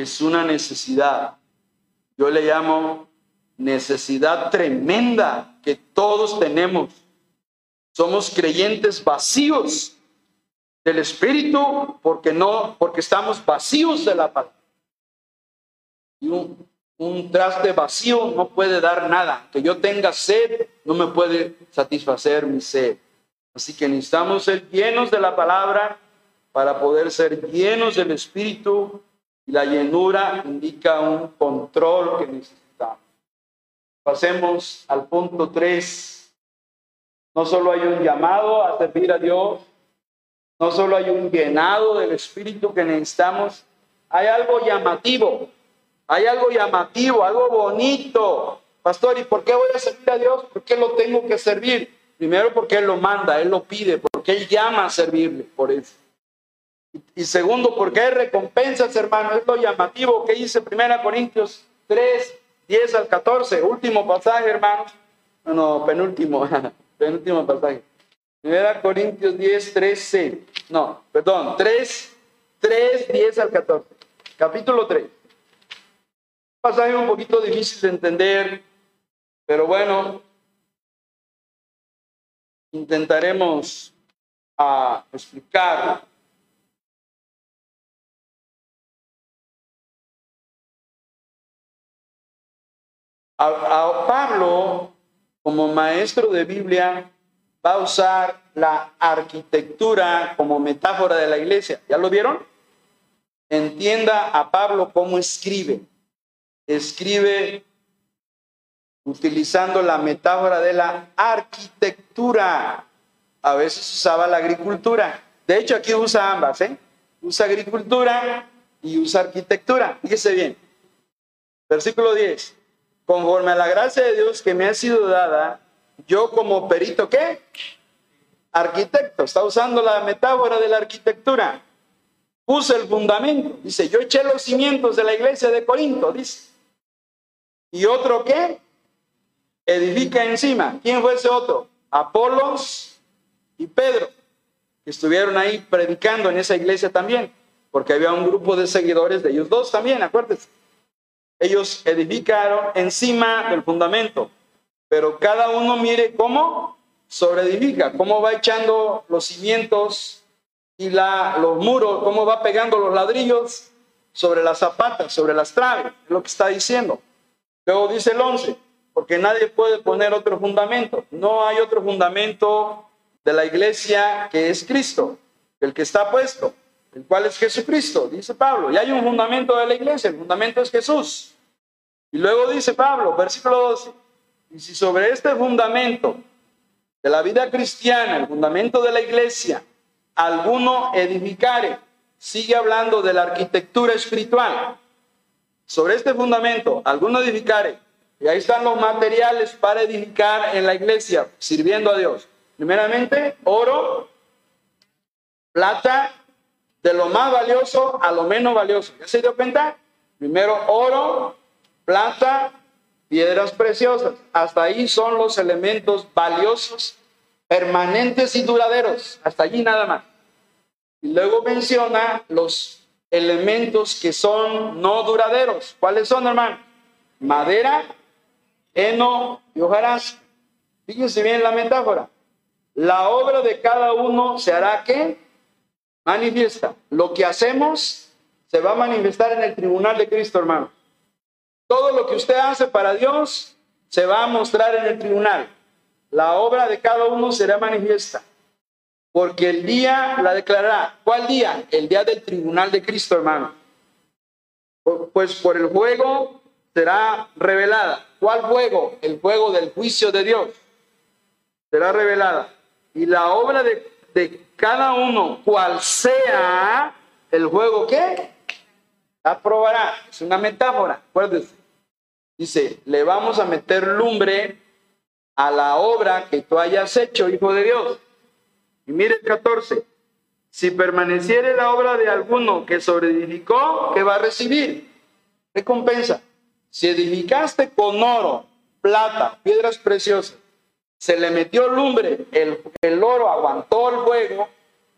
Es una necesidad. Yo le llamo necesidad tremenda que todos tenemos. Somos creyentes vacíos del Espíritu porque no, porque estamos vacíos de la palabra. Y un, un traste vacío no puede dar nada. Que yo tenga sed no me puede satisfacer mi sed. Así que necesitamos ser llenos de la palabra para poder ser llenos del Espíritu la llenura indica un control que necesitamos. Pasemos al punto 3. No solo hay un llamado a servir a Dios, no solo hay un llenado del Espíritu que necesitamos, hay algo llamativo, hay algo llamativo, algo bonito. Pastor, ¿y por qué voy a servir a Dios? ¿Por qué lo tengo que servir? Primero porque Él lo manda, Él lo pide, porque Él llama a servirle, por eso. Y segundo, porque hay recompensas, hermano, es lo llamativo que dice 1 Corintios 3, 10 al 14, último pasaje, hermanos. No, penúltimo, penúltimo pasaje. Primera Corintios 10, 13. No, perdón, 3, 3, 10 al 14. Capítulo 3. Pasaje un poquito difícil de entender, pero bueno, intentaremos a explicar A, Pablo, como maestro de Biblia, va a usar la arquitectura como metáfora de la iglesia. ¿Ya lo vieron? Entienda a Pablo cómo escribe. Escribe utilizando la metáfora de la arquitectura. A veces usaba la agricultura. De hecho, aquí usa ambas, ¿eh? Usa agricultura y usa arquitectura. Fíjese bien. Versículo 10 conforme a la gracia de Dios que me ha sido dada, yo como perito, ¿qué? Arquitecto, está usando la metáfora de la arquitectura. Puse el fundamento, dice, yo eché los cimientos de la iglesia de Corinto, dice. y otro qué? Edifica encima. ¿Quién fue ese otro? Apolos y Pedro, que estuvieron ahí predicando en esa iglesia también, porque había un grupo de seguidores de ellos dos también, acuérdense. Ellos edificaron encima del fundamento, pero cada uno mire cómo sobreedifica, cómo va echando los cimientos y la, los muros, cómo va pegando los ladrillos sobre las zapatas, sobre las traves, es lo que está diciendo. Luego dice el 11, porque nadie puede poner otro fundamento. No hay otro fundamento de la iglesia que es Cristo, el que está puesto, el cual es Jesucristo, dice Pablo. Y hay un fundamento de la iglesia, el fundamento es Jesús. Y luego dice Pablo, versículo 12, y si sobre este fundamento de la vida cristiana, el fundamento de la iglesia, alguno edificare, sigue hablando de la arquitectura espiritual. Sobre este fundamento, alguno edificare, y ahí están los materiales para edificar en la iglesia, sirviendo a Dios. Primeramente, oro, plata, de lo más valioso a lo menos valioso. ¿Ya se dio cuenta? Primero oro, plata, piedras preciosas. Hasta ahí son los elementos valiosos, permanentes y duraderos. Hasta allí nada más. Y luego menciona los elementos que son no duraderos. ¿Cuáles son, hermano? Madera, heno y hojarasca. Fíjense bien la metáfora. La obra de cada uno se hará que manifiesta. Lo que hacemos se va a manifestar en el tribunal de Cristo, hermano. Todo lo que usted hace para Dios se va a mostrar en el tribunal. La obra de cada uno será manifiesta. Porque el día la declarará. ¿Cuál día? El día del tribunal de Cristo, hermano. Pues por el juego será revelada. ¿Cuál juego? El juego del juicio de Dios. Será revelada. Y la obra de, de cada uno, cual sea el juego que aprobará. Es una metáfora, acuérdense. Dice, le vamos a meter lumbre a la obra que tú hayas hecho, hijo de Dios. Y mire el 14. Si permaneciere la obra de alguno que sobreedificó, ¿qué va a recibir? Recompensa. Si edificaste con oro, plata, piedras preciosas, se le metió lumbre, el, el oro aguantó el fuego,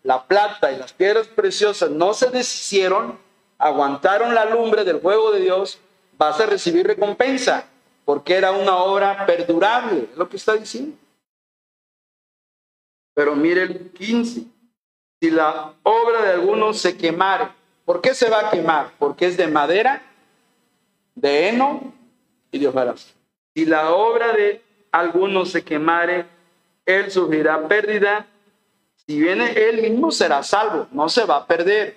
la plata y las piedras preciosas no se deshicieron, aguantaron la lumbre del fuego de Dios, vas a recibir recompensa, porque era una obra perdurable, lo que está diciendo. Pero mire el 15, si la obra de alguno se quemare, ¿por qué se va a quemar? Porque es de madera, de heno y de hojarasca. Si la obra de alguno se quemare, él sufrirá pérdida. Si viene él mismo será salvo, no se va a perder.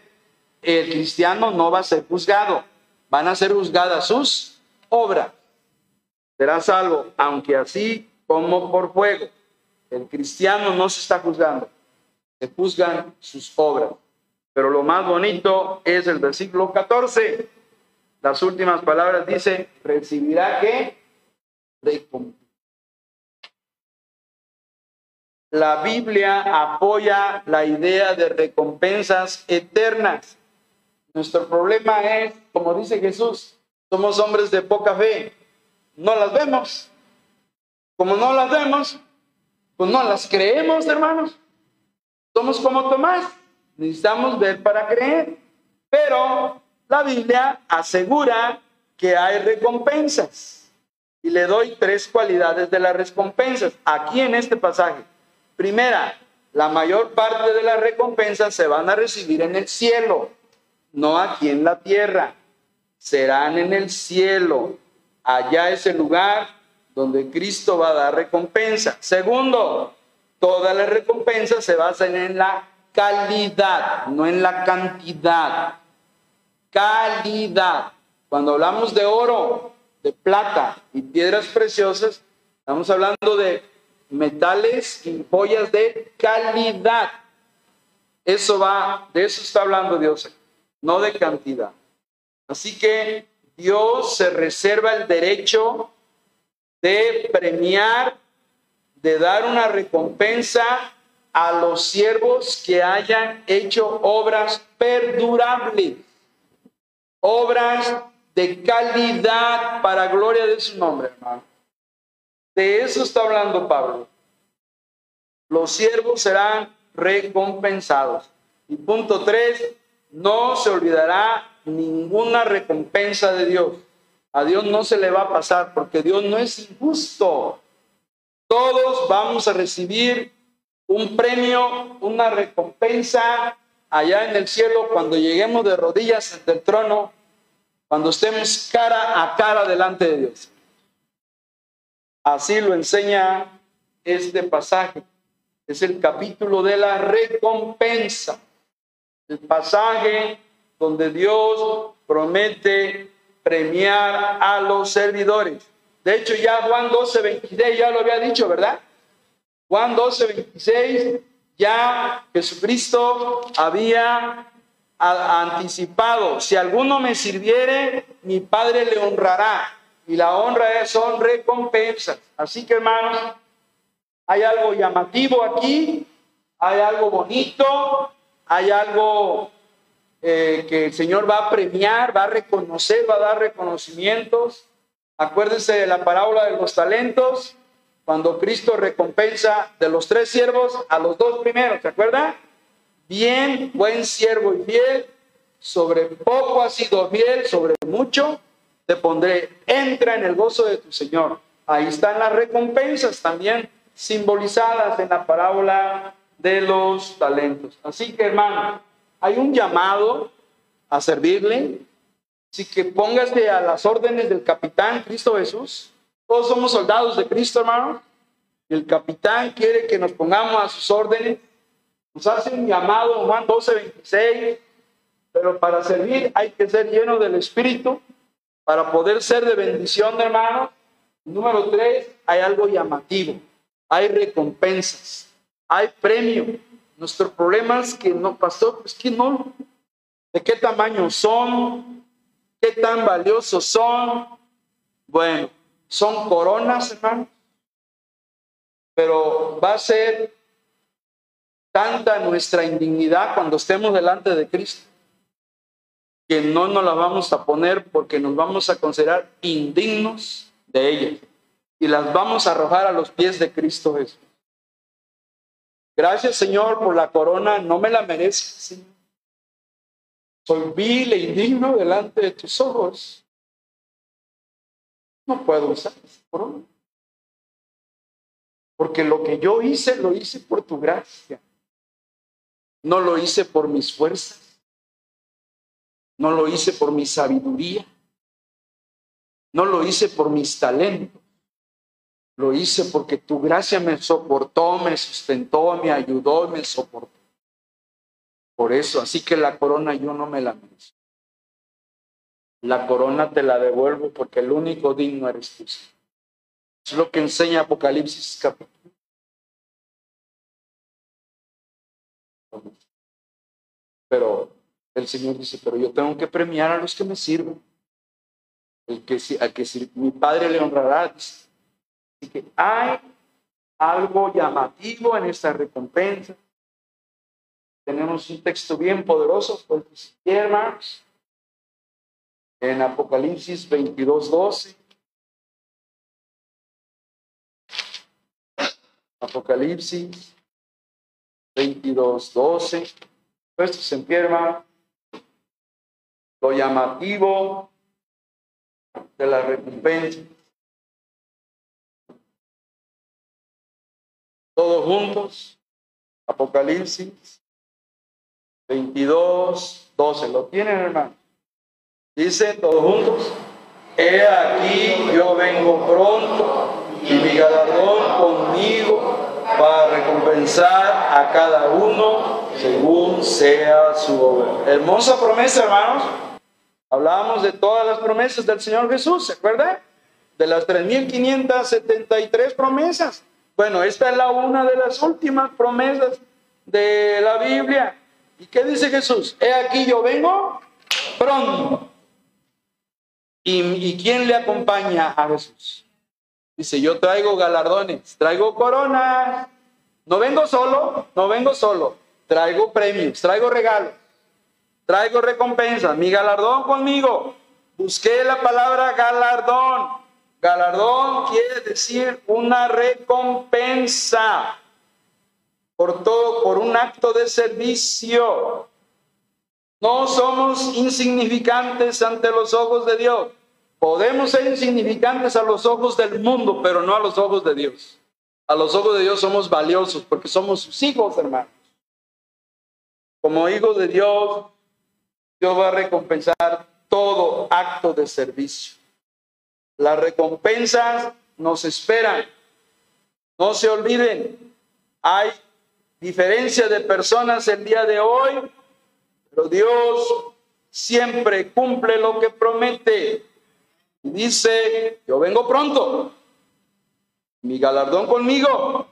El cristiano no va a ser juzgado van a ser juzgadas sus obras. Será salvo, aunque así como por fuego. El cristiano no se está juzgando, se juzgan sus obras. Pero lo más bonito es el versículo 14. Las últimas palabras dice, recibirá que La Biblia apoya la idea de recompensas eternas. Nuestro problema es, como dice Jesús, somos hombres de poca fe. No las vemos. Como no las vemos, pues no las creemos, hermanos. Somos como Tomás. Necesitamos ver para creer. Pero la Biblia asegura que hay recompensas. Y le doy tres cualidades de las recompensas aquí en este pasaje. Primera, la mayor parte de las recompensas se van a recibir en el cielo no aquí en la tierra, serán en el cielo. Allá es el lugar donde Cristo va a dar recompensa. Segundo, todas las recompensas se basan en la calidad, no en la cantidad. Calidad. Cuando hablamos de oro, de plata y piedras preciosas, estamos hablando de metales y joyas de calidad. Eso va, de eso está hablando Dios no de cantidad. Así que Dios se reserva el derecho de premiar, de dar una recompensa a los siervos que hayan hecho obras perdurables, obras de calidad para gloria de su nombre, hermano. De eso está hablando Pablo. Los siervos serán recompensados. Y punto tres, no se olvidará ninguna recompensa de Dios. A Dios no se le va a pasar porque Dios no es injusto. Todos vamos a recibir un premio, una recompensa allá en el cielo cuando lleguemos de rodillas ante el trono, cuando estemos cara a cara delante de Dios. Así lo enseña este pasaje. Es el capítulo de la recompensa. El pasaje donde Dios promete premiar a los servidores. De hecho, ya Juan 12, 26 ya lo había dicho, ¿verdad? Juan 12, 26, ya Jesucristo había anticipado, si alguno me sirviere, mi Padre le honrará. Y la honra son recompensas. Así que hermanos, hay algo llamativo aquí, hay algo bonito, hay algo eh, que el Señor va a premiar, va a reconocer, va a dar reconocimientos. Acuérdense de la parábola de los talentos, cuando Cristo recompensa de los tres siervos a los dos primeros, ¿se acuerda? Bien, buen siervo y fiel, sobre poco has sido fiel, sobre mucho te pondré. Entra en el gozo de tu Señor. Ahí están las recompensas también simbolizadas en la parábola de los talentos. Así que, hermano, hay un llamado a servirle. Así que póngase a las órdenes del capitán Cristo Jesús. Todos somos soldados de Cristo, hermano. El capitán quiere que nos pongamos a sus órdenes. Nos hace un llamado Juan 12, 26. Pero para servir hay que ser lleno del Espíritu. Para poder ser de bendición, hermano. Número tres, hay algo llamativo. Hay recompensas. Hay premio. Nuestro problema es que no, pastor, pues que no. ¿De qué tamaño son? ¿Qué tan valiosos son? Bueno, son coronas, hermano. Pero va a ser tanta nuestra indignidad cuando estemos delante de Cristo que no nos la vamos a poner porque nos vamos a considerar indignos de ella y las vamos a arrojar a los pies de Cristo Jesús. Gracias Señor por la corona, no me la mereces, Señor. Soy vil e indigno delante de tus ojos. No puedo usar esa corona. Porque lo que yo hice, lo hice por tu gracia. No lo hice por mis fuerzas. No lo hice por mi sabiduría. No lo hice por mis talentos. Lo hice porque tu gracia me soportó, me sustentó, me ayudó, me soportó. Por eso, así que la corona yo no me la merezco. La corona te la devuelvo porque el único digno eres tú. Es lo que enseña Apocalipsis capítulo. Pero el Señor dice, pero yo tengo que premiar a los que me sirven. El que, al que mi Padre le honrará. Así que hay algo llamativo en esta recompensa. Tenemos un texto bien poderoso, pues, hermanos, en Apocalipsis 22, 12. Apocalipsis 22, 12. Puestos en pie, lo llamativo de la recompensa. Todos juntos, Apocalipsis 22, 12. ¿Lo tienen, hermano? Dice todos juntos, he aquí yo vengo pronto y mi galardón conmigo para recompensar a cada uno según sea su obra. Hermosa promesa, hermanos. Hablábamos de todas las promesas del Señor Jesús, ¿se acuerdan? De las 3.573 promesas. Bueno, esta es la una de las últimas promesas de la Biblia. ¿Y qué dice Jesús? He aquí yo vengo pronto. ¿Y, ¿Y quién le acompaña a Jesús? Dice, yo traigo galardones, traigo coronas. No vengo solo, no vengo solo. Traigo premios, traigo regalos. Traigo recompensa, mi galardón conmigo. busqué la palabra galardón. Galardón quiere decir una recompensa por todo, por un acto de servicio. No somos insignificantes ante los ojos de Dios. Podemos ser insignificantes a los ojos del mundo, pero no a los ojos de Dios. A los ojos de Dios somos valiosos porque somos sus hijos, hermanos. Como hijos de Dios, Dios va a recompensar todo acto de servicio. Las recompensas nos esperan. No se olviden, hay diferencia de personas el día de hoy, pero Dios siempre cumple lo que promete. Dice, yo vengo pronto, mi galardón conmigo,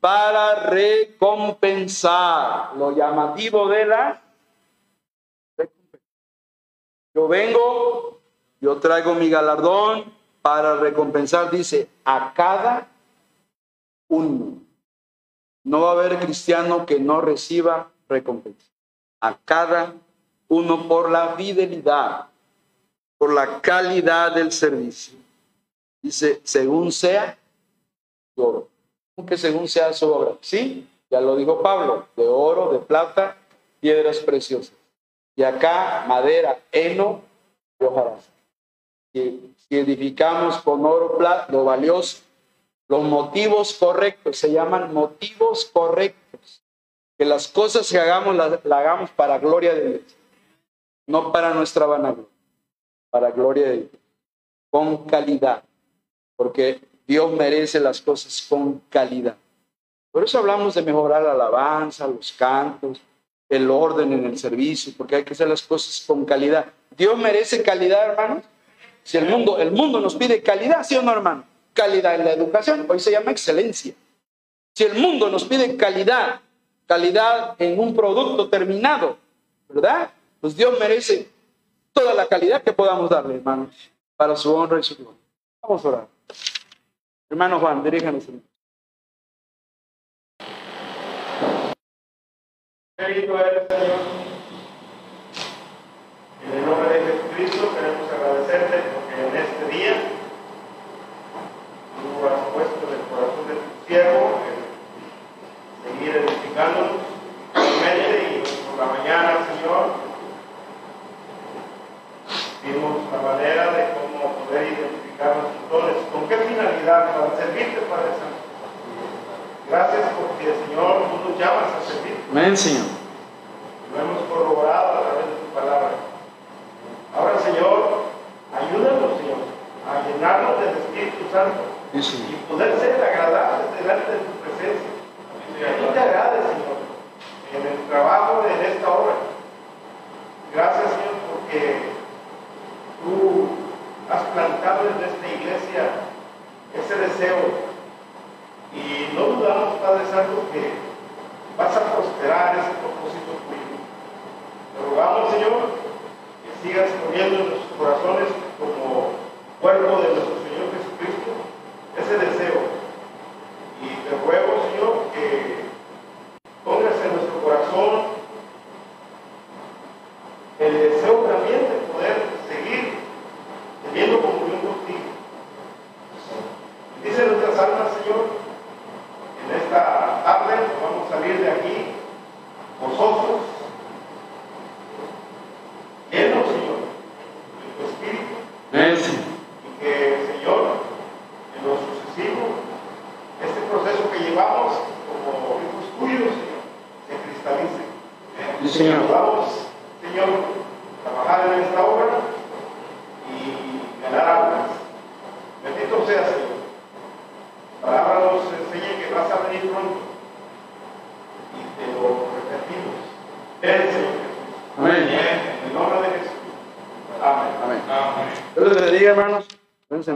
para recompensar lo llamativo de la. Yo vengo, yo traigo mi galardón para recompensar, dice, a cada uno. No va a haber cristiano que no reciba recompensa. A cada uno por la fidelidad, por la calidad del servicio. Dice, según sea su obra. Que según sea su obra. Sí, ya lo dijo Pablo, de oro, de plata, piedras preciosas. Y acá madera, heno y hojarasca. Si, edificamos con oro, plata, lo valioso, los motivos correctos, se llaman motivos correctos. Que las cosas que hagamos las, hagamos para gloria de Dios, no para nuestra vanagloria, para gloria de Dios, con calidad, porque Dios merece las cosas con calidad. Por eso hablamos de mejorar la alabanza, los cantos, el orden en el servicio, porque hay que hacer las cosas con calidad. Dios merece calidad, hermanos. Si el mundo, el mundo nos pide calidad, ¿sí o no, hermano? calidad en la educación, hoy se llama excelencia. Si el mundo nos pide calidad, calidad en un producto terminado, ¿verdad? Pues Dios merece toda la calidad que podamos darle, hermanos, para su honra y su gloria. Vamos a orar. Hermano Juan, diríjanos. Bendito eres, Señor. En el nombre de Jesucristo queremos agradecerte porque en este día tú has puesto en el corazón de tu siervo el seguir edificándonos y por la mañana, Señor, vimos la manera de cómo poder identificar nuestros dones. ¿Con qué finalidad? Para servirte, Padre Santo. Gracias porque, Señor, tú nos llamas a servir. Amén, Señor. Lo hemos corroborado a través de tu palabra. Ahora, Señor, ayúdanos, Señor, a llenarnos del Espíritu Santo y poder ser agradables delante de tu presencia. Que a ti te agrade, Señor, en el trabajo de esta obra. Gracias, Señor, porque tú has plantado en esta iglesia ese deseo. Y no dudamos, Padre Santo, que vas a prosperar ese propósito tuyo. Te rogamos, Señor, que sigas poniendo en nuestros corazones como cuerpo de nuestro Señor Jesucristo ese deseo. Y te ruego, Señor, que pongas en nuestro corazón el deseo también de poder seguir teniendo comunión contigo. Dice nuestras almas, Señor, en esta tarde vamos a salir de aquí gozosos, llenos, Señor, de tu Espíritu. Y que, Señor, lo sucesivo, este proceso que llevamos como hijos tuyos, se cristalice. Sí, Señor. Vamos, Señor, trabajar en esta obra y ganar almas. Bendito sea, Señor. La palabra nos enseña que vas a venir pronto. Y te lo repetimos. Ven, Señor Amén.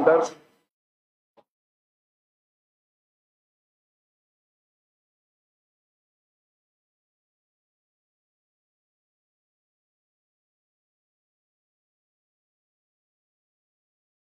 En